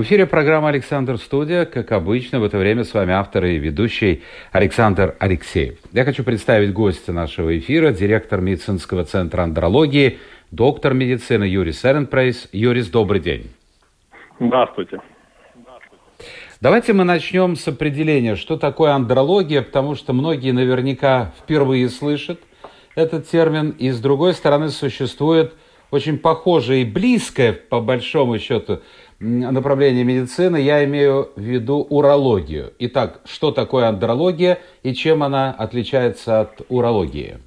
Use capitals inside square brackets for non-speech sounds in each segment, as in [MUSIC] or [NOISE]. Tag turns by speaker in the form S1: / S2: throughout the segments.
S1: В эфире программа «Александр Студия». Как обычно, в это время с вами автор и ведущий Александр Алексеев. Я хочу представить гостя нашего эфира, директор медицинского центра андрологии, доктор медицины Юрис Эренпрейс. Юрис, добрый день.
S2: Здравствуйте.
S1: Давайте мы начнем с определения, что такое андрология, потому что многие наверняка впервые слышат этот термин, и с другой стороны существует очень похожее и близкое, по большому счету, направление медицины, я имею в виду урологию. Итак, что такое андрология и чем она отличается от урологии?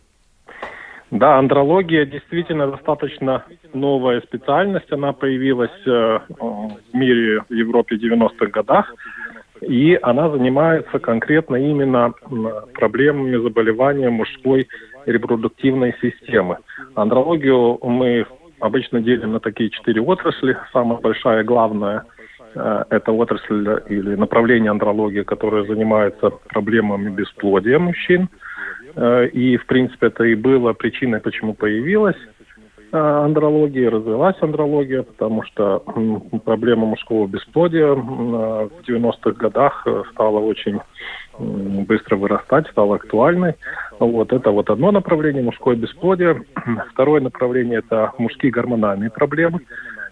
S2: Да, андрология действительно достаточно новая специальность. Она появилась э, в мире в Европе в 90-х годах. И она занимается конкретно именно проблемами заболевания мужской репродуктивной системы. Андрологию мы обычно делим на такие четыре отрасли. Самая большая, главная, э, это отрасль или направление андрологии, которое занимается проблемами бесплодия мужчин. Э, и, в принципе, это и было причиной, почему появилась э, андрология, развилась андрология, потому что проблема мужского бесплодия в 90-х годах стала очень быстро вырастать, стала актуальной. Вот это вот одно направление мужское бесплодие. [CLEARS THROAT] Второе направление это мужские гормональные проблемы,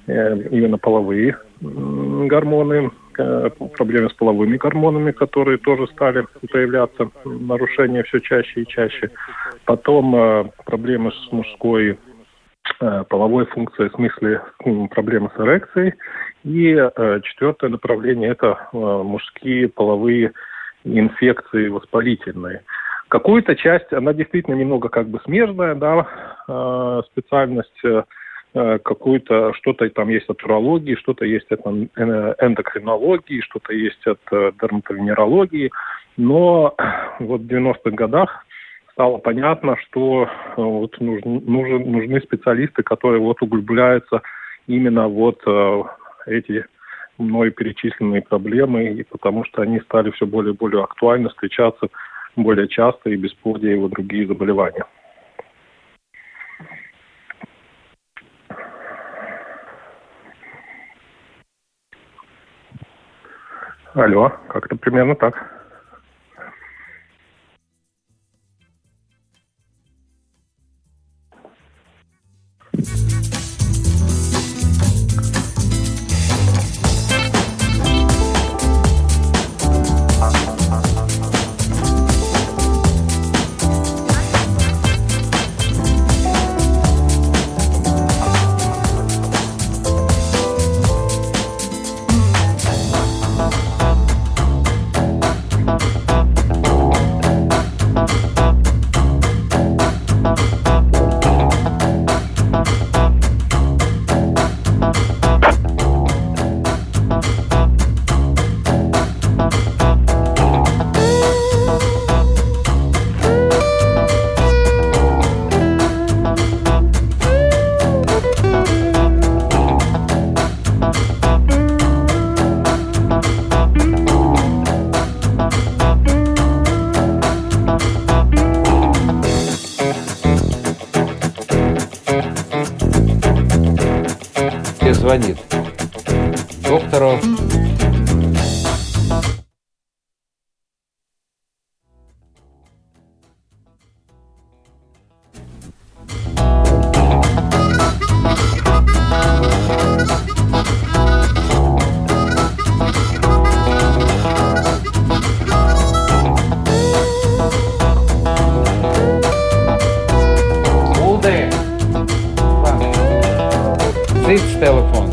S2: э, именно половые гормоны, э, проблемы с половыми гормонами, которые тоже стали появляться, нарушения все чаще и чаще. Потом э, проблемы с мужской половой функцией, в смысле проблемы с эрекцией. И четвертое направление – это мужские половые инфекции воспалительные. Какую-то часть, она действительно немного как бы смежная, да, э, специальность, э, какую-то, что-то там есть от урологии, что-то есть от эндокринологии, что-то есть от э, дерматовенерологии, но вот в 90-х годах стало понятно, что вот нужны, нужны специалисты, которые вот углубляются именно вот эти мной перечисленные проблемы, и потому что они стали все более и более актуально встречаться более часто и бесплодие и вот другие заболевания. Алло, как-то примерно так.
S1: Fixed Telephone.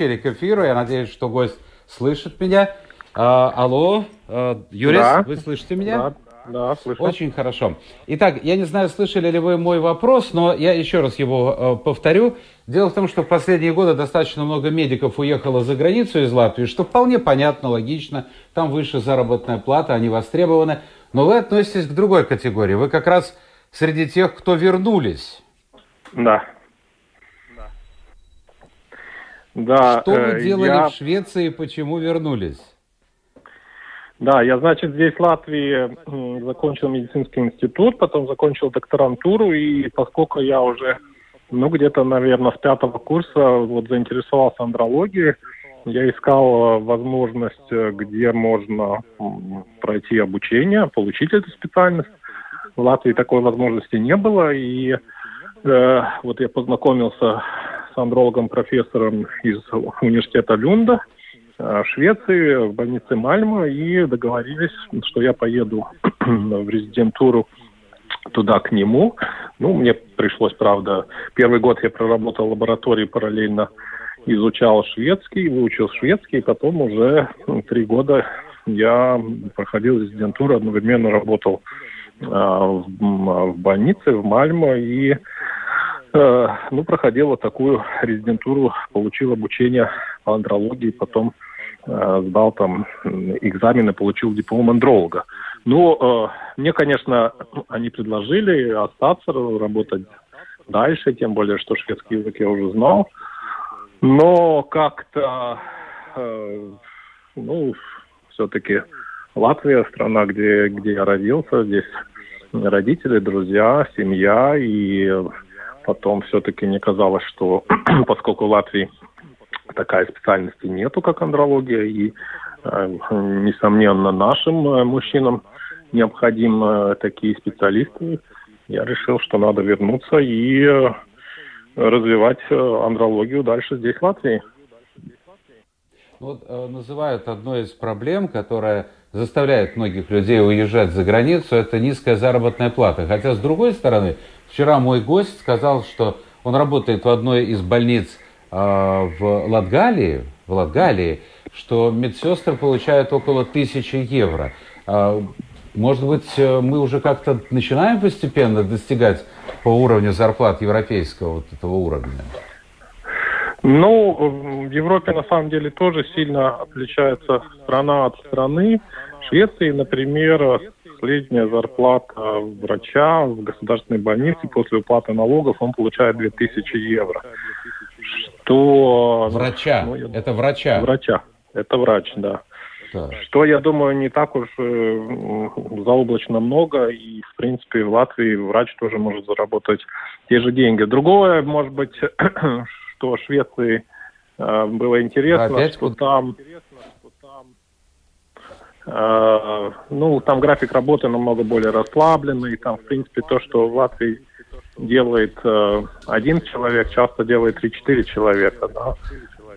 S1: Подключили к эфиру. Я надеюсь, что гость слышит меня. А, алло, а, Юрис, да. вы слышите меня?
S2: Да. Да, слышу.
S1: Очень хорошо. Итак, я не знаю, слышали ли вы мой вопрос, но я еще раз его э, повторю. Дело в том, что в последние годы достаточно много медиков уехало за границу из Латвии, что вполне понятно, логично. Там выше заработная плата, они востребованы. Но вы относитесь к другой категории. Вы как раз среди тех, кто вернулись.
S2: Да.
S1: Да. Что вы э, делали я... в Швеции и почему вернулись?
S2: Да, я, значит, здесь в Латвии закончил медицинский институт, потом закончил докторантуру, и поскольку я уже, ну, где-то, наверное, с пятого курса вот заинтересовался андрологией, я искал э, возможность, э, где можно пройти обучение, получить эту специальность. В Латвии такой возможности не было, и э, вот я познакомился с андрологом-профессором из университета Люнда – Э, Швеции, в больнице Мальма, и договорились, что я поеду [CLEARS THROAT] в резидентуру туда к нему. Ну, мне пришлось, правда, первый год я проработал в лаборатории параллельно, изучал шведский, выучил шведский, и потом уже ну, три года я проходил резидентуру, одновременно работал э, в, в больнице в Мальмо и ну, проходил вот такую резидентуру, получил обучение по андрологии, потом Э, сдал там экзамены, получил диплом андролога. Ну, э, мне, конечно, они предложили остаться, работать дальше, тем более, что шведский язык я уже знал. Но как-то, э, ну, все-таки Латвия страна, где, где я родился, здесь родители, друзья, семья, и потом все-таки мне казалось, что [CLEARS THROAT] поскольку в Латвии такая специальности нету, как андрология, и, э, несомненно, нашим э, мужчинам необходимы такие специалисты. Я решил, что надо вернуться и э, развивать андрологию дальше здесь, в Латвии.
S1: Вот э, называют одной из проблем, которая заставляет многих людей уезжать за границу, это низкая заработная плата. Хотя, с другой стороны, вчера мой гость сказал, что он работает в одной из больниц а, в Латгалии, в Латгалии, что медсестры получают около тысячи евро. А, может быть, э, мы уже как-то начинаем постепенно достигать по уровню зарплат европейского вот этого уровня?
S2: Ну, в Европе на самом деле тоже сильно отличается страна от страны. В Швеции, например, средняя зарплата врача в государственной больнице после уплаты налогов он получает 2000 евро
S1: то... Врача, ну, это врача.
S2: Врача, это врач, да. Так. Что, я думаю, не так уж э, заоблачно много, и, в принципе, в Латвии врач тоже может заработать те же деньги. Другое, может быть, [CLEARS THROAT] что в Швеции э, было интересно, Опять что там... Э, ну, там график работы намного более расслабленный, там, в принципе, то, что в Латвии делает э, один человек, часто делает 3-4 человека, да.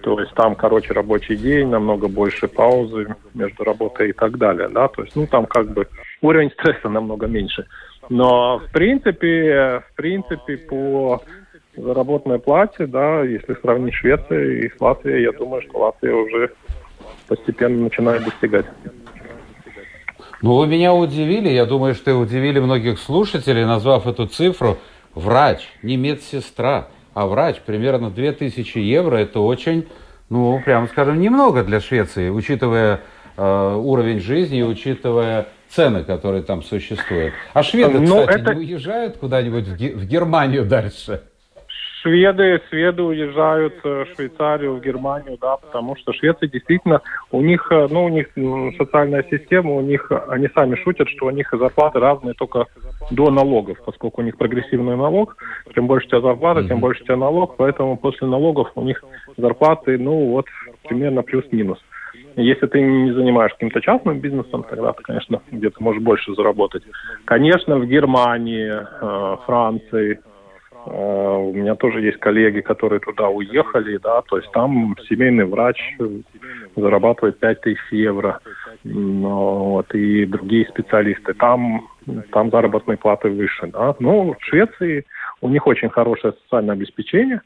S2: То есть там, короче, рабочий день, намного больше паузы между работой и так далее, да. То есть, ну, там как бы уровень стресса намного меньше. Но, в принципе, в принципе, по заработной плате, да, если сравнить Швецию и с Латвией, я думаю, что Латвия уже постепенно начинает достигать.
S1: Ну, вы меня удивили, я думаю, что и удивили многих слушателей, назвав эту цифру – врач, не медсестра, а врач, примерно 2000 евро, это очень, ну, прямо скажем, немного для Швеции, учитывая э, уровень жизни и учитывая цены, которые там существуют. А шведы, ну, кстати, это... не уезжают куда-нибудь в, в Германию дальше?
S2: Шведы, шведы уезжают в Швейцарию, в Германию, да, потому что Швеция действительно, у них, э, ну, у них социальная система, у них, они сами шутят, что у них зарплаты разные только до налогов, поскольку у них прогрессивный налог, чем больше у тебя зарплата, тем больше у тебя налог, поэтому после налогов у них зарплаты, ну, вот, примерно плюс-минус. Если ты не занимаешься каким-то частным бизнесом, тогда ты, конечно, где-то можешь больше заработать. Конечно, в Германии, э, Франции, Э, у меня тоже есть коллеги, которые туда уехали, да, то есть там семейный врач зарабатывает 5 тысяч евро, вот, и другие специалисты. Там, там заработные платы выше, да. Ну, в Швеции у них очень хорошее социальное обеспечение,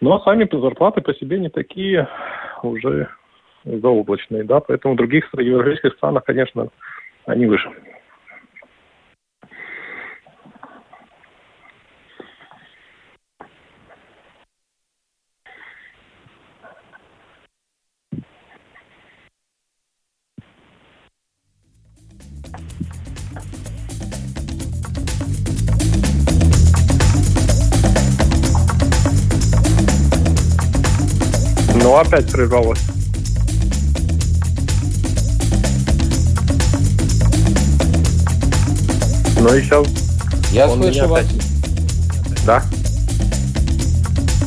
S2: но сами зарплаты по себе не такие уже заоблачные, да, поэтому в других европейских странах, конечно, они выше. Ну, опять прервалось. Ну и сейчас.
S1: Я слышу вас.
S2: Опять... Да.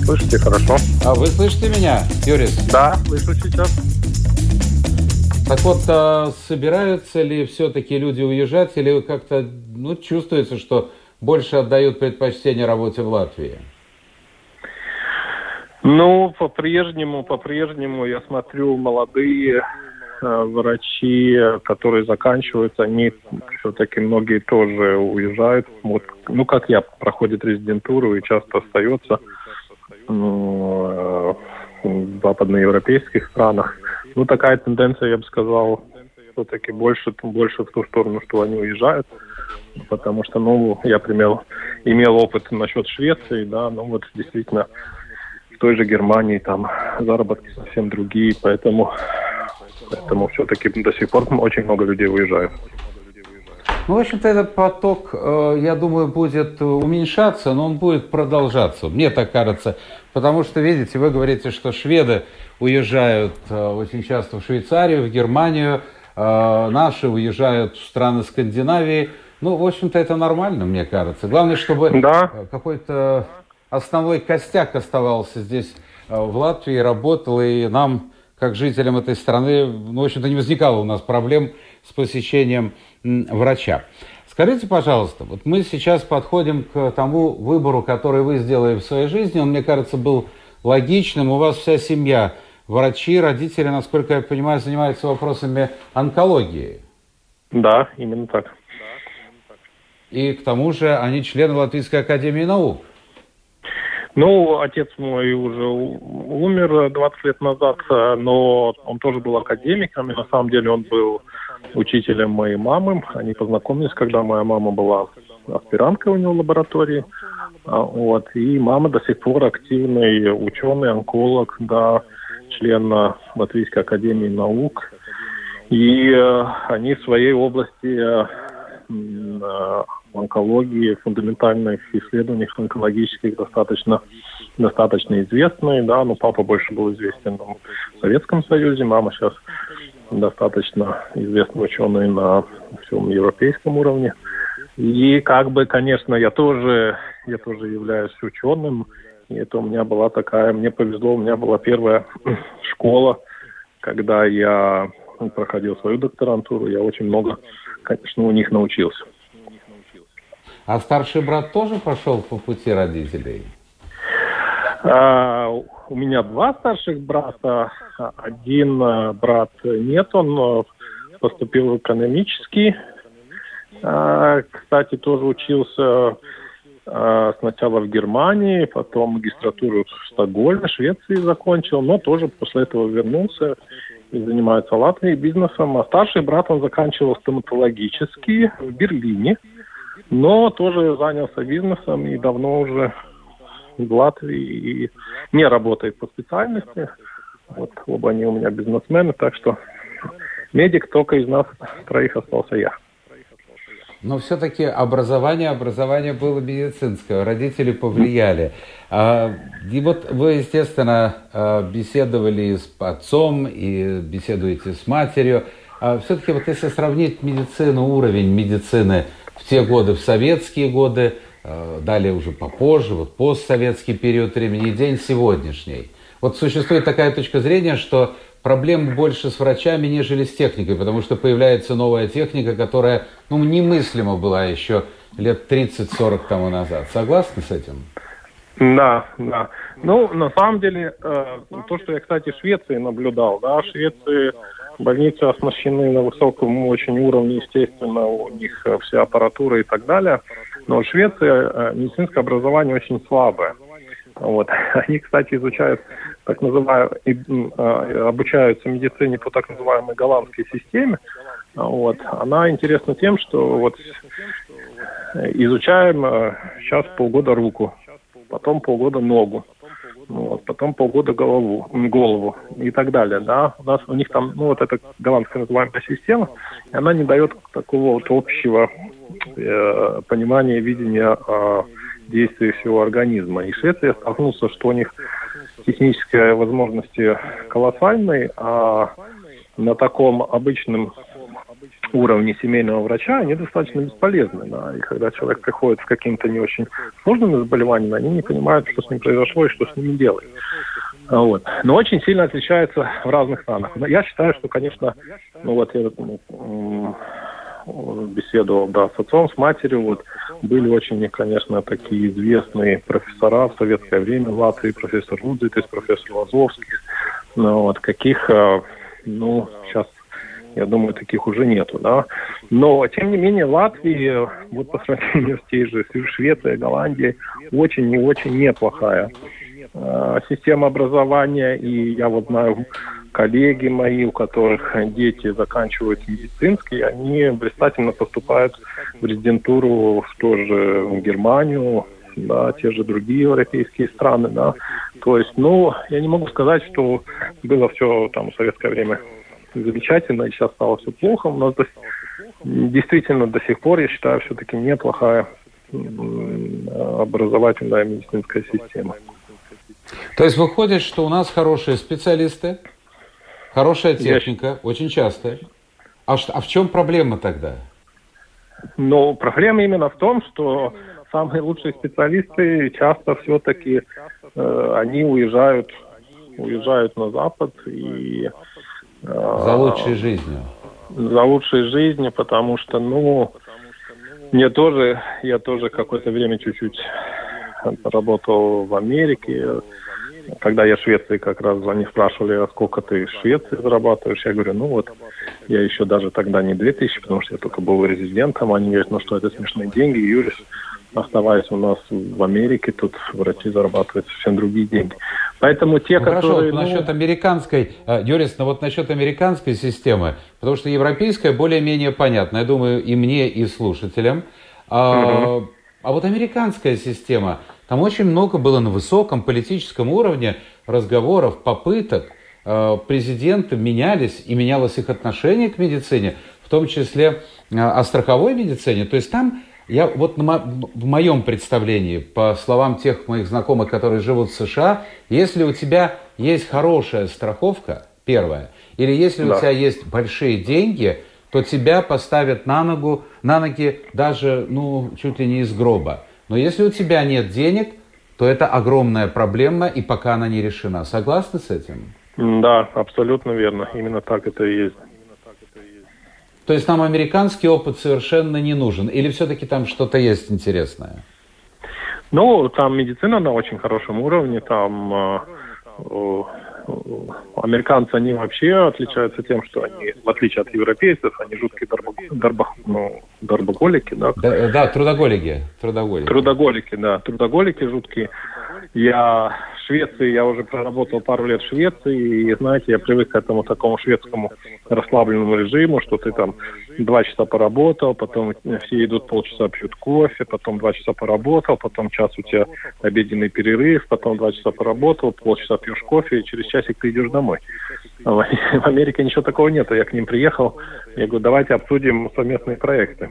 S2: Слышите хорошо?
S1: А вы слышите меня, Юрис?
S2: Да, слышу сейчас.
S1: Так вот, а собираются ли все-таки люди уезжать, или как-то ну, чувствуется, что больше отдают предпочтение работе в Латвии?
S2: Ну, по-прежнему, по-прежнему, я смотрю, молодые э, врачи, которые заканчивают, они все-таки многие тоже уезжают. Вот, ну, как я, проходит резидентуру и часто остается ну, э, в западноевропейских странах. Ну, такая тенденция, я бы сказал, все-таки больше, больше в ту сторону, что они уезжают. Потому что, ну, я пример, имел опыт насчет Швеции, да, ну вот действительно той же Германии там заработки совсем другие, поэтому, поэтому все-таки до сих пор очень много людей уезжают.
S1: Ну, в общем-то, этот поток, э, я думаю, будет уменьшаться, но он будет продолжаться. Мне так кажется. Потому что, видите, вы говорите, что шведы уезжают э, очень часто в Швейцарию, в Германию, э, наши уезжают в страны Скандинавии. Ну, в общем-то, это нормально, мне кажется. Главное, чтобы да. какой-то основной костяк оставался здесь э, в Латвии, работал, и нам, как жителям этой страны, ну, в общем-то, не возникало у нас проблем с посещением врача. Скажите, пожалуйста, вот мы сейчас подходим к тому выбору, который вы сделали в своей жизни. Он, мне кажется, был логичным. У вас вся семья врачи, родители, насколько я понимаю, занимаются вопросами онкологии.
S2: Да, именно так.
S1: И к тому же они члены Латвийской академии наук.
S2: Ну, отец мой уже умер 20 лет назад, но он тоже был академиком, и на самом деле он был учителем моей мамы. Они познакомились, когда моя мама была аспиранткой у него в лаборатории. А, вот, и мама до сих пор активный ученый, онколог, да, член Латвийской академии наук. И э, они в своей области э, э, онкологии, фундаментальных исследованиях онкологических достаточно, достаточно известные. Да, но папа больше был известен в Советском Союзе, мама сейчас достаточно известный ученый на всем европейском уровне. И как бы, конечно, я тоже, я тоже являюсь ученым. И это у меня была такая, мне повезло, у меня была первая [CLEARS THROAT] школа, когда я проходил свою докторантуру, я очень много, конечно, у них научился.
S1: А старший брат тоже пошел по пути родителей?
S2: А, у меня два старших брата. Один э, брат нет, он э, поступил в экономический. А, кстати, тоже учился а, сначала в Германии, потом магистратуру в Стокгольме, Швеции закончил, но тоже после этого вернулся и занимается Латвией бизнесом. А старший брат он заканчивал стоматологический в Берлине но тоже занялся бизнесом и давно уже в Латвии и не работает по специальности. Вот оба они у меня бизнесмены, так что медик только из нас троих остался я.
S1: Но все-таки образование, образование было медицинское, родители повлияли. А, и вот вы, естественно, а, беседовали с отцом и беседуете с матерью. А все-таки вот если сравнить медицину, уровень медицины – в те годы, в советские годы, э, далее уже попозже, вот постсоветский период времени день сегодняшний. Вот существует такая точка зрения, что проблем больше с врачами, нежели с техникой, потому что появляется новая техника, которая ну, немыслима была еще лет 30-40 тому назад. Согласны с этим?
S2: Да, да. Ну, на самом деле, э, то, что я, кстати, в Швеции наблюдал, да, в Швеции Больницы оснащены на высоком очень уровне, естественно, у них э, вся аппаратура и так далее. Но в Швеции э, медицинское образование очень слабое. Вот. [LAUGHS] Они, кстати, изучают так называемую, э, обучаются медицине по так называемой голландской системе. Вот. Она интересна тем, что вот изучаем сейчас полгода руку, потом полгода ногу, вот, потом полгода голову, голову и так далее, да. У нас у них там, ну вот эта голландская называемая система, она не дает такого вот общего э, понимания, видения э, действий всего организма. И Швеция столкнулся, что у них технические возможности колоссальные, а на таком обычном уровне семейного врача, они достаточно бесполезны. Да? И когда человек приходит с какими-то не очень сложными заболеваниями, они не понимают, что с ним произошло и что с ними делать. Вот. Но очень сильно отличается в разных странах. Я считаю, что, конечно, ну вот я ну, беседовал да, с отцом, с матерью, вот, были очень, конечно, такие известные профессора в советское время в Латвии, профессор Рудзитис, профессор Лазовский, ну, вот, каких, э, ну, сейчас я думаю, таких уже нету, да. Но, тем не менее, Латвия, вот по сравнению с тей же Швецией, Голландией, очень и очень неплохая э, система образования. И я вот знаю, коллеги мои, у которых дети заканчивают медицинский, они блистательно поступают в резидентуру в ту же Германию, да, те же другие европейские страны, да. То есть, ну, я не могу сказать, что было все там в советское время замечательно, и сейчас стало все плохо. У нас до, действительно до сих пор, я считаю, все-таки неплохая образовательная медицинская система.
S1: То есть выходит, что у нас хорошие специалисты, хорошая техника, я... очень часто. А, а в чем проблема тогда?
S2: Ну, проблема именно в том, что самые лучшие специалисты часто все-таки э, они уезжают, уезжают на Запад и
S1: за лучшей жизнью.
S2: За лучшей жизнью, потому что, ну, мне тоже, я тоже какое-то время чуть-чуть работал в Америке. Когда я в Швеции как раз, они спрашивали, а сколько ты в Швеции зарабатываешь? Я говорю, ну вот, я еще даже тогда не 2000, потому что я только был резидентом. Они говорят, ну что, это смешные деньги, Юрис оставаясь у нас в Америке, тут врачи зарабатывают совсем другие деньги. Поэтому те, ну, которые...
S1: Хорошо, ну... насчет американской, э, Юрис, ну вот насчет американской системы, потому что европейская более-менее понятна, я думаю, и мне, и слушателям. А, угу. а вот американская система, там очень много было на высоком политическом уровне разговоров, попыток, э, президенты менялись, и менялось их отношение к медицине, в том числе э, о страховой медицине. То есть там я вот на, в моем представлении, по словам тех моих знакомых, которые живут в США, если у тебя есть хорошая страховка, первое, или если да. у тебя есть большие деньги, то тебя поставят на ногу, на ноги даже, ну, чуть ли не из гроба. Но если у тебя нет денег, то это огромная проблема, и пока она не решена. Согласны с этим?
S2: Да, абсолютно верно. Именно так это и есть.
S1: То есть нам американский опыт совершенно не нужен? Или все-таки там что-то есть интересное?
S2: Ну, там медицина на очень хорошем уровне, там э, э, американцы, они вообще отличаются тем, что они, в отличие от европейцев, они жуткие дарбо, дарбо, ну, дарбоголики, да?
S1: Да, да трудоголики, трудоголики.
S2: Трудоголики, да, трудоголики жуткие. Я в Швеции, я уже проработал пару лет в Швеции, и, знаете, я привык к этому такому шведскому расслабленному режиму, что ты там два часа поработал, потом все идут полчаса пьют кофе, потом два часа поработал, потом час у тебя обеденный перерыв, потом два часа поработал, полчаса пьешь кофе, и через часик ты идешь домой. [LAUGHS] В Америке ничего такого нет. Я к ним приехал, я говорю, давайте обсудим совместные проекты.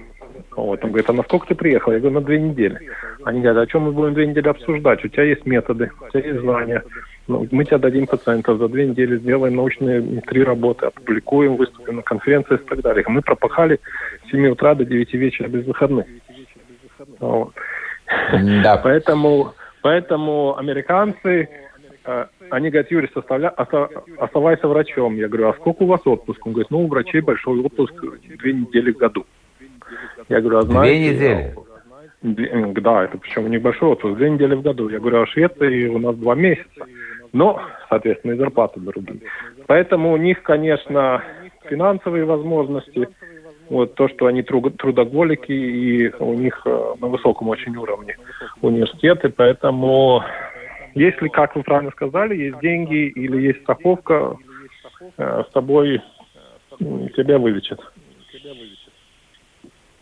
S2: Вот. Он говорит, а на сколько ты приехал? Я говорю, на две недели. Они говорят, о чем мы будем две недели обсуждать? У тебя есть методы, у тебя есть знания. Ну, мы тебе дадим пациентов, за две недели сделаем научные три работы, опубликуем, выступим на конференциях и так далее. Мы пропахали с 7 утра до 9 вечера без выходных. Вот. Да. [LAUGHS] Поэтому, поэтому американцы, э, они говорят, Юрий, составля, оставайся врачом. Я говорю, а сколько у вас отпуск? Он говорит, ну, у врачей большой отпуск две недели в году. Я говорю, а знаете...
S1: Две недели?
S2: Да, это причем небольшой отпуск, две недели в году. Я говорю, а Швеции у нас два месяца. Но, соответственно, и зарплаты другие. Поэтому у них, конечно, финансовые возможности вот то, что они трудоголики и у них э, на высоком очень уровне университеты, поэтому если, как вы правильно сказали, есть деньги или есть страховка, э, с тобой тебя вылечат.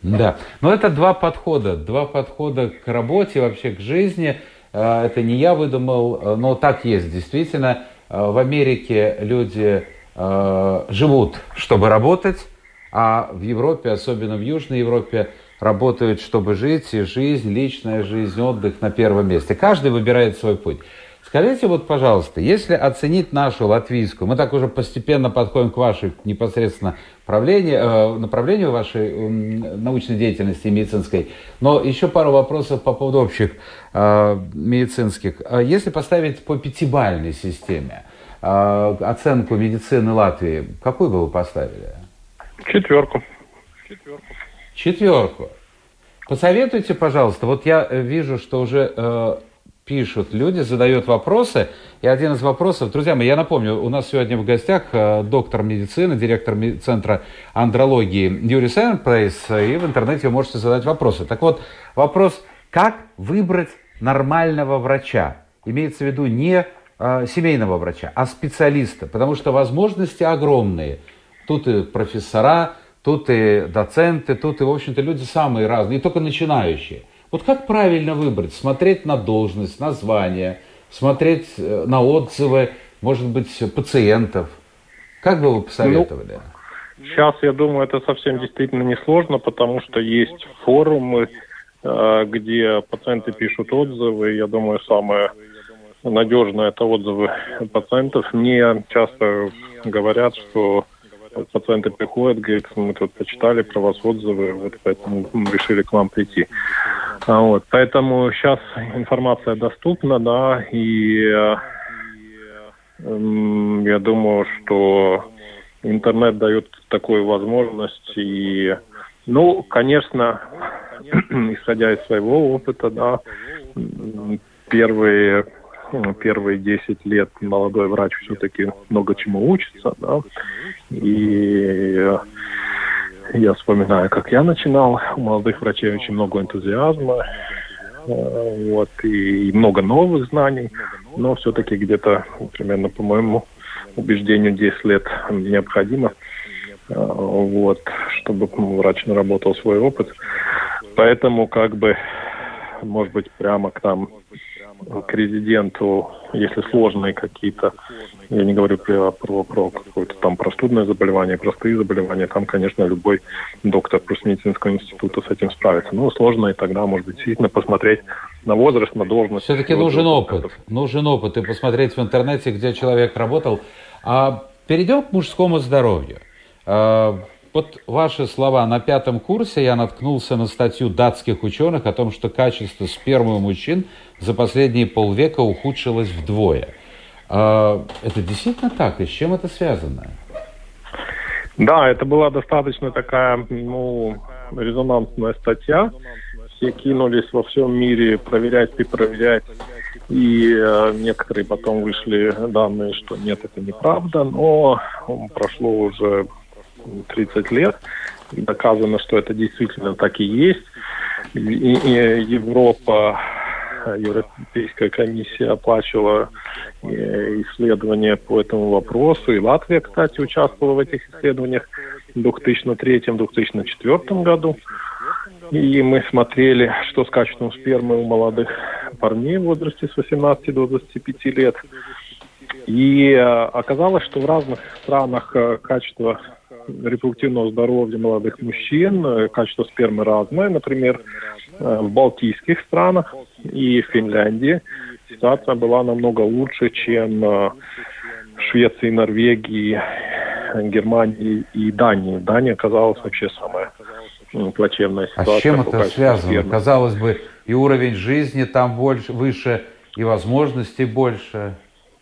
S1: Да, но это два подхода, два подхода к работе, вообще к жизни. Э, это не я выдумал, но так есть действительно. В Америке люди живут, чтобы работать, а в Европе, особенно в Южной Европе, работают, чтобы жить, и жизнь, личная жизнь, отдых на первом месте. Каждый выбирает свой путь. Скажите вот, пожалуйста, если оценить нашу латвийскую, мы так уже постепенно подходим к вашей непосредственно направлению, э, направлению вашей научной деятельности медицинской, но еще пару вопросов по поводу общих э, медицинских. Если поставить по пятибальной системе э, оценку медицины Латвии, какую бы вы поставили?
S2: Четверку.
S1: Четверку. Посоветуйте, пожалуйста. Вот я вижу, что уже пишут люди, задают вопросы. И один из вопросов, друзья мои, я напомню, у нас сегодня в гостях э, доктор медицины, директор Центра андрологии Юрий Сенплейс. И в интернете вы можете задать вопросы. Так вот, вопрос, как выбрать нормального врача? Имеется в виду не э, семейного врача, а специалиста. Потому что возможности огромные – Тут и профессора, тут и доценты, тут и, в общем-то, люди самые разные, и только начинающие. Вот как правильно выбрать? Смотреть на должность, на звание, смотреть э, на отзывы, может быть, пациентов. Как бы вы посоветовали?
S2: Ну, сейчас, я думаю, это совсем действительно несложно, потому что есть форумы, э, где пациенты пишут отзывы. Я думаю, самое надежное это отзывы пациентов. Мне часто говорят, что пациенты приходят, говорят, мы тут почитали про вас отзывы, вот поэтому решили к вам прийти. А вот, поэтому сейчас информация доступна, да, и э, я думаю, что интернет дает такую возможность, и, ну, конечно, [CLEARS THROAT] исходя из своего опыта, да, первые первые 10 лет молодой врач все-таки много чему учится, да, и я вспоминаю, как я начинал, у молодых врачей очень много энтузиазма, э, вот, и много новых знаний, но все-таки где-то примерно, по моему убеждению, 10 лет необходимо, э, вот, чтобы врач наработал свой опыт. Поэтому, как бы, может быть, прямо к нам к резиденту, если сложные какие-то, я не говорю про, про, про какое-то там простудное заболевание, простые заболевания, там, конечно, любой доктор плюс медицинского института с этим справится. Но сложно, и тогда, может быть, действительно посмотреть на возраст, на должность.
S1: Все-таки нужен опыт, нужен опыт, и посмотреть в интернете, где человек работал. А перейдем к мужскому здоровью. Вот ваши слова. На пятом курсе я наткнулся на статью датских ученых о том, что качество спермы у мужчин за последние полвека ухудшилось вдвое. А, это действительно так? И с чем это связано?
S2: Да, это была достаточно такая ну, резонансная статья. Все кинулись во всем мире проверять и проверять. И э, некоторые потом вышли данные, что нет, это неправда. Но прошло уже 30 лет. Доказано, что это действительно так и есть. И, и Европа, Европейская комиссия оплачивала э, исследования по этому вопросу. И Латвия, кстати, участвовала в этих исследованиях в 2003-2004 году. И мы смотрели, что с качеством спермы у молодых парней в возрасте с 18 до 25 лет. И э, оказалось, что в разных странах э, качество репродуктивного здоровья молодых мужчин, э, качество спермы разное. Например, э, в Балтийских странах и Финляндии ситуация была намного лучше, чем э, в Швеции, Норвегии, Германии и Дании. Дания оказалась вообще самая плачевная ситуация.
S1: А с чем это связано? Спермы. Казалось бы, и уровень жизни там больше, выше, и возможностей больше.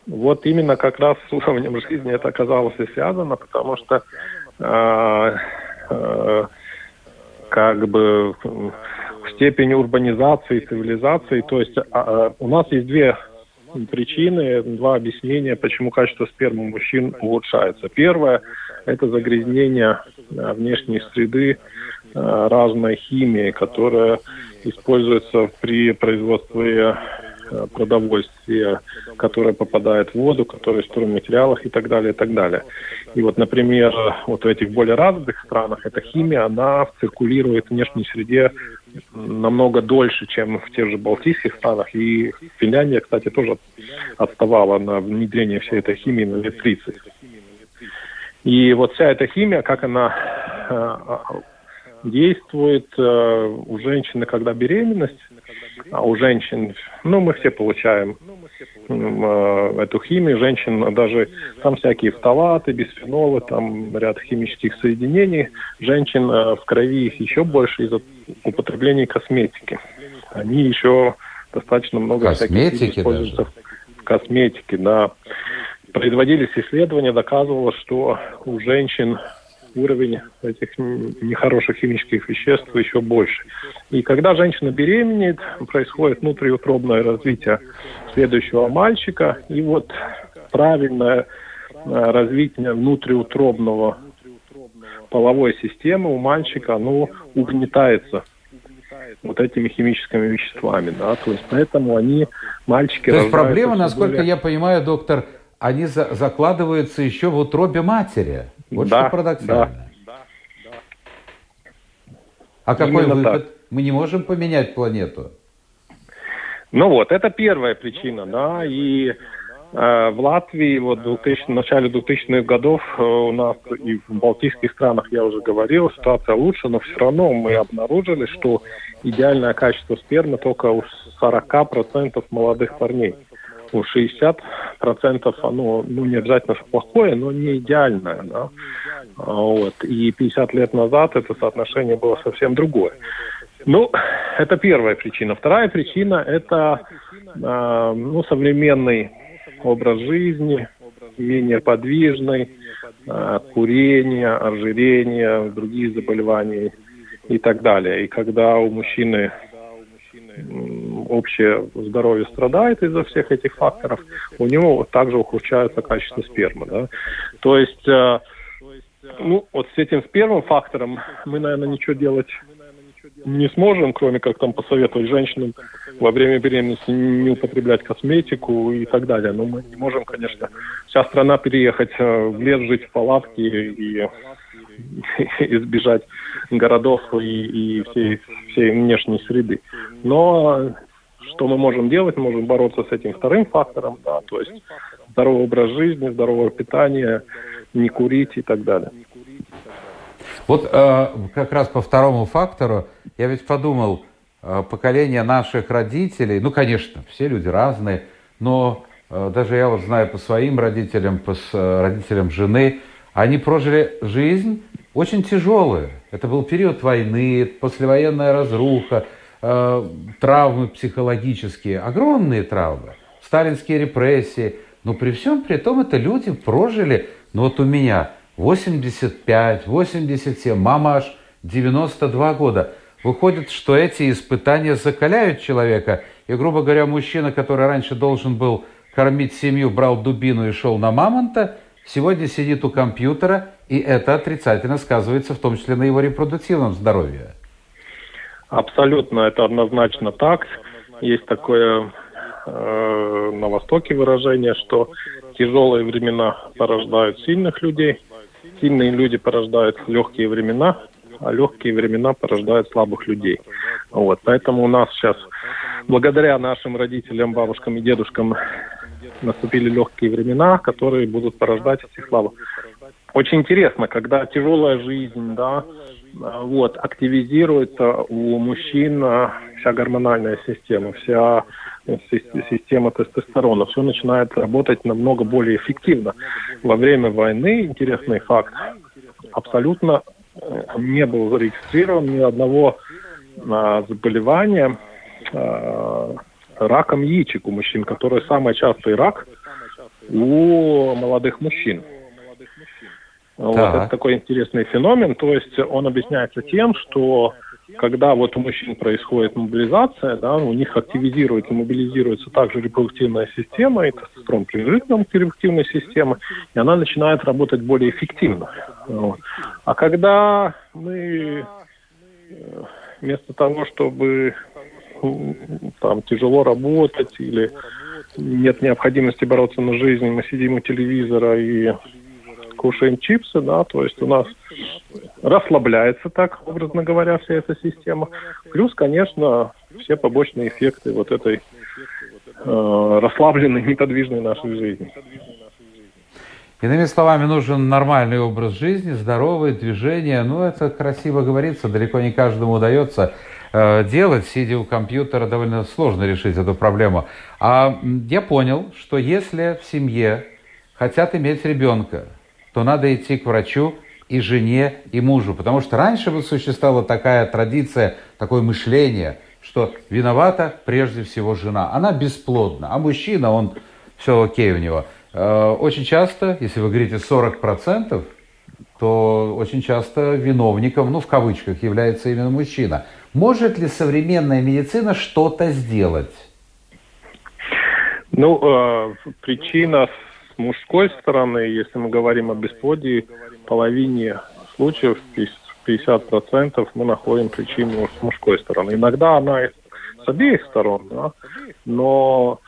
S2: Вот именно как раз с уровнем [LAUGHS] жизни это оказалось и связано, потому что как бы в степени урбанизации, цивилизации. То есть а, у нас есть две причины, два объяснения, почему качество спермы мужчин улучшается. Первое – это загрязнение внешней среды разной химией, которая используется при производстве продовольствия, которое попадает в воду, которое в стройматериалах и так далее, и так далее. И вот, например, вот в этих более развитых странах эта химия, она циркулирует в внешней среде намного дольше, чем в тех же Балтийских странах. И Финляндия, кстати, тоже отставала на внедрение всей этой химии на лет 30. И вот вся эта химия, как она э, действует э, у женщины, когда беременность, а у женщин, ну, мы все получаем э, эту химию, женщин даже там всякие фталаты, бисфенолы, там ряд химических соединений, женщин э, в крови их еще больше из-за употребления косметики. Они еще достаточно много
S1: косметики всяких используются даже.
S2: в косметике, да. Производились исследования, доказывалось, что у женщин уровень этих нехороших химических веществ еще больше. И когда женщина беременеет, происходит внутриутробное развитие следующего мальчика, и вот правильное э, развитие внутриутробного половой системы у мальчика, оно угнетается вот этими химическими веществами, да, то есть поэтому они, мальчики...
S1: То есть проблема, насколько более... я понимаю, доктор, они за закладываются еще в утробе матери. Вот да, что парадоксально. Да. А какой Именно выход? Так. Мы не можем поменять планету.
S2: Ну вот, это первая причина, да, и э, в Латвии вот в, 2000, в начале 2000-х годов э, у нас и в Балтийских странах, я уже говорил, ситуация лучше, но все равно мы обнаружили, что идеальное качество спермы только у 40% молодых парней у 60 процентов оно, ну, не обязательно плохое, но не идеальное, да. А, вот. И 50 лет назад это соотношение было совсем другое. Ну, это первая причина. Вторая причина – это э, ну, современный образ жизни, менее подвижный, э, курение, ожирение, другие заболевания и так далее. И когда у мужчины общее здоровье страдает из-за всех этих факторов, у него также ухудшается качество спермы. Да? То есть, э, ну, вот с этим с фактором мы, наверное, ничего делать не сможем, кроме как там посоветовать женщинам во время беременности не употреблять косметику и так далее. Но мы не можем, конечно, вся страна переехать э, в лес, жить в палатке и [LAUGHS] избежать городов и, и всей, всей внешней среды. Но что мы можем делать? Мы можем бороться с этим вторым фактором, да, то есть здоровый образ жизни, здоровое питание, не курить и так далее.
S1: Вот э, как раз по второму фактору я ведь подумал, э, поколение наших родителей, ну, конечно, все люди разные, но э, даже я вот знаю по своим родителям, по с, э, родителям жены, они прожили жизнь очень тяжелую. Это был период войны, послевоенная разруха, э, травмы психологические, огромные травмы, сталинские репрессии. Но при всем при том это люди прожили, ну вот у меня 85, 87, мама аж 92 года. Выходит, что эти испытания закаляют человека. И, грубо говоря, мужчина, который раньше должен был кормить семью, брал дубину и шел на мамонта, сегодня сидит у компьютера, и это отрицательно сказывается в том числе на его репродуктивном здоровье.
S2: Абсолютно, это однозначно так. Есть такое э, на Востоке выражение, что тяжелые времена порождают сильных людей, сильные люди порождают легкие времена, а легкие времена порождают слабых людей. Вот, поэтому у нас сейчас, благодаря нашим родителям, бабушкам и дедушкам, наступили легкие времена, которые будут порождать этих слабых. Очень интересно, когда тяжелая жизнь, да, а, вот, активизируется у мужчин а, вся гормональная система, вся э, система тестостерона, все начинает работать намного более эффективно. Во время войны, интересный факт, абсолютно э, не был зарегистрирован ни одного а, заболевания раком яичек у мужчин, который самый частый рак у молодых мужчин. Вот это такой интересный феномен. То есть он объясняется тем, что когда вот у мужчин происходит мобилизация, да, у них активизируется, мобилизируется также репродуктивная система, и тестостерон прижитым к репродуктивной системе, и она начинает работать более эффективно. Вот. А когда мы э, вместо того, чтобы там тяжело работать или нет необходимости бороться на жизнь, мы сидим у телевизора и кушаем чипсы, да, то есть у нас расслабляется так, образно говоря, вся эта система. Плюс, конечно, все побочные эффекты вот этой э, расслабленной, неподвижной нашей жизни.
S1: Иными словами, нужен нормальный образ жизни, здоровое движение. Ну, это красиво говорится, далеко не каждому удается э, делать. Сидя у компьютера, довольно сложно решить эту проблему. А я понял, что если в семье хотят иметь ребенка, то надо идти к врачу и жене, и мужу. Потому что раньше вот существовала такая традиция, такое мышление, что виновата прежде всего жена. Она бесплодна, а мужчина, он все окей у него. Э, очень часто, если вы говорите 40%, то очень часто виновником, ну в кавычках, является именно мужчина. Может ли современная медицина что-то сделать?
S2: Ну, э, причина мужской стороны, если мы говорим о бесплодии, половине случаев, 50% мы находим причину с мужской стороны. Иногда она с обеих сторон, да, но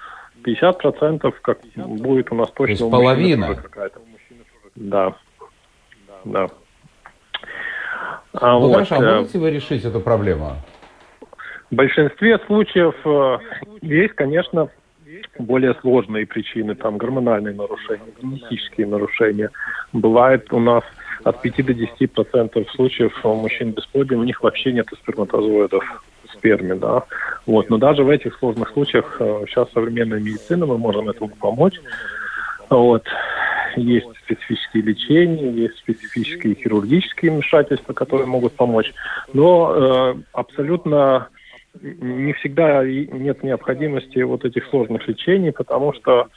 S2: 50% как будет у нас точно.
S1: То есть половина.
S2: Да. Да.
S1: А ну вот, хорошо, а можете вы решить эту проблему?
S2: В большинстве случаев э, есть, конечно, более сложные причины, там гормональные нарушения, генетические нарушения. Бывает у нас от 5 до 10 процентов случаев у мужчин бесплодия, у них вообще нет сперматозоидов в сперме, да. Вот. Но даже в этих сложных случаях э, сейчас современная медицина, мы можем этому помочь. Вот. Есть специфические лечения, есть специфические хирургические вмешательства, которые могут помочь. Но э, абсолютно не всегда нет необходимости вот этих сложных лечений, потому что,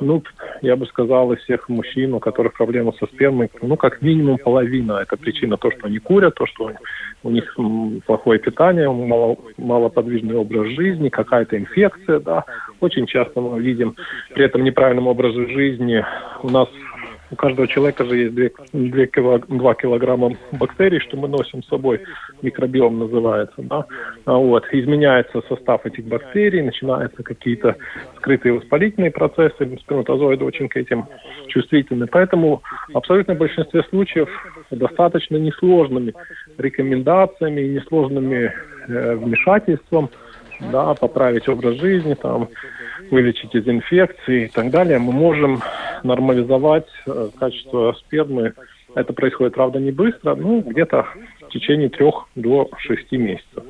S2: ну, я бы сказал, из всех мужчин, у которых проблемы со спермой, ну, как минимум половина. Это причина то, что они курят, то, что у них плохое питание, мало, малоподвижный образ жизни, какая-то инфекция, да. Очень часто мы видим при этом неправильном образе жизни у нас у каждого человека же есть 2, 2, кило, 2 килограмма бактерий, что мы носим с собой, микробиом называется. Да? А вот. Изменяется состав этих бактерий, начинаются какие-то скрытые воспалительные процессы, сперматозоиды очень к этим чувствительны. Поэтому в абсолютном большинстве случаев достаточно несложными рекомендациями, несложными э, вмешательством да, поправить образ жизни, там, вылечить из инфекции и так далее, мы можем нормализовать э, качество спермы. Это происходит, правда, не быстро, ну, где-то в течение трех до шести месяцев.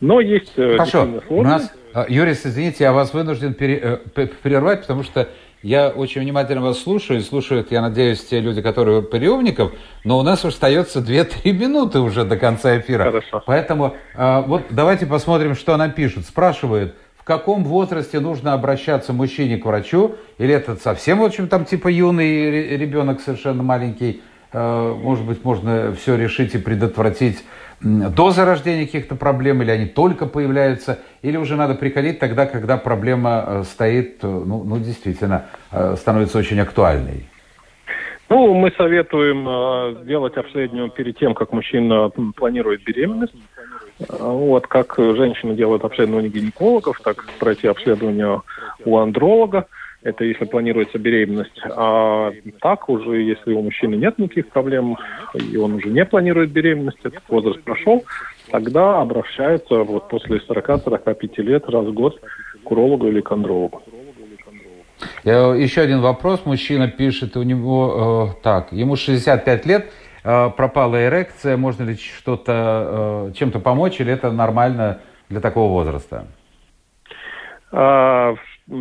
S2: Но есть
S1: э, Хорошо. У нас, э, Юрий, извините, я вас вынужден пере, прервать, потому что я очень внимательно вас слушаю, и слушают, я надеюсь, те люди, которые приемников, но у нас остается 2-3 минуты уже до конца эфира.
S2: Хорошо.
S1: Поэтому вот давайте посмотрим, что она пишет. Спрашивает, каком возрасте нужно обращаться мужчине к врачу, или это совсем, в общем, там типа юный ребенок совершенно маленький, э, может быть, можно все решить и предотвратить до зарождения каких-то проблем, или они только появляются, или уже надо приходить тогда, когда проблема э, стоит, э, ну, ну действительно, становится очень актуальной.
S2: Ну, мы советуем э, делать обследование перед тем, как мужчина планирует беременность. Вот, как женщины делают обследование гинекологов, так пройти обследование у андролога. Это если планируется беременность. А так уже, если у мужчины нет никаких проблем, и он уже не планирует беременность, этот возраст прошел, тогда обращается вот после 40-45 лет раз в год к урологу или к андрологу.
S1: Еще один вопрос. Мужчина пишет, у него, э, так, ему 65 лет, Э, пропала эрекция, можно ли что-то, э, чем-то помочь, или это нормально для такого возраста?
S2: А,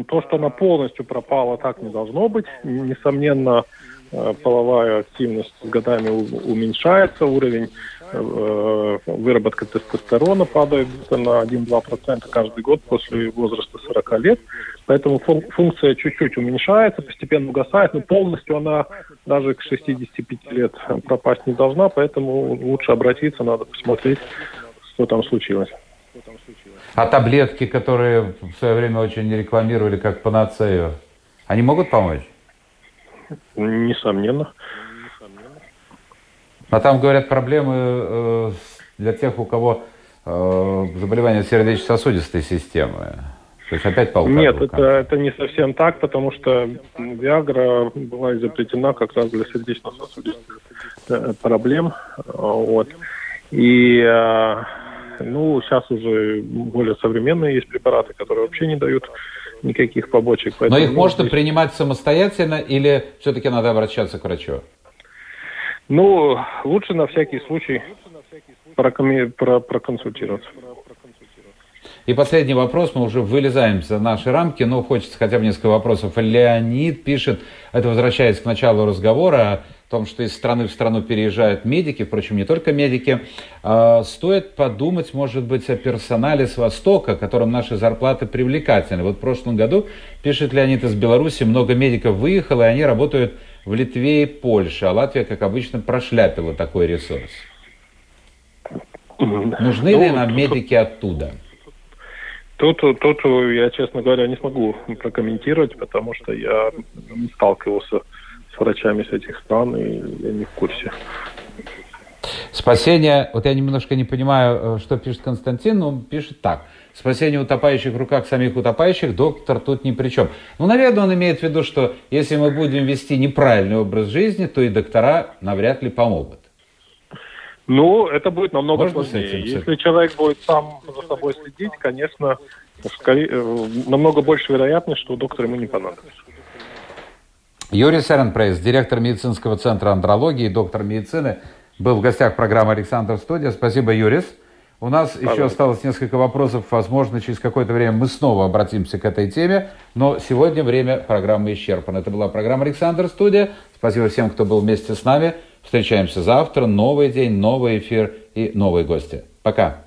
S2: то, что она полностью пропала, так не должно быть. Несомненно, э, половая активность с годами уменьшается, уровень выработка тестостерона падает на 1-2% каждый год после возраста 40 лет. Поэтому функция чуть-чуть уменьшается, постепенно угасает, но полностью она даже к 65 лет пропасть не должна, поэтому лучше обратиться, надо посмотреть что там случилось.
S1: А таблетки, которые в свое время очень рекламировали как панацею, они могут помочь?
S2: Несомненно.
S1: А там, говорят, проблемы э, для тех, у кого э, заболевание сердечно-сосудистой системы. То есть опять палка
S2: Нет, это, это не совсем так, потому что Виагра была изобретена как раз для сердечно-сосудистых э, проблем. Вот. И ну, сейчас уже более современные есть препараты, которые вообще не дают никаких побочек.
S1: Но их можно здесь... принимать самостоятельно или все-таки надо обращаться к врачу?
S2: Ну, лучше на всякий случай прокоми... про... проконсультироваться.
S1: И последний вопрос, мы уже вылезаем за наши рамки, но хочется хотя бы несколько вопросов. Леонид пишет, это возвращаясь к началу разговора, о том, что из страны в страну переезжают медики, впрочем, не только медики, э, стоит подумать, может быть, о персонале с Востока, которым наши зарплаты привлекательны. Вот в прошлом году, пишет Леонид из Беларуси, много медиков выехало, и они работают в Литве и Польше, а Латвия, как обычно, прошляпила такой ресурс. Нужны ну, ли нам медики оттуда?
S2: Тут, тут я, честно говоря, не смогу прокомментировать, потому что я не сталкивался с врачами с этих стран, и я не в курсе.
S1: Спасение, вот я немножко не понимаю, э, что пишет Константин, но он пишет так. Спасение утопающих в руках самих утопающих, доктор тут ни при чем. Ну, наверное, он имеет в виду, что если мы будем вести неправильный образ жизни, то и доктора навряд ли помогут.
S2: Ну, это будет намного Можно сложнее. Если человек будет сам за собой следить, конечно, скорее, э, намного больше вероятность, что доктор ему не понадобится.
S1: Юрий Серенпрейс, директор медицинского центра андрологии, доктор медицины, был в гостях программы «Александр Студия». Спасибо, Юрис. У нас Пожалуйста. еще осталось несколько вопросов. Возможно, через какое-то время мы снова обратимся к этой теме. Но сегодня время программы исчерпано. Это была программа «Александр Студия». Спасибо всем, кто был вместе с нами. Встречаемся завтра. Новый день, новый эфир и новые гости. Пока.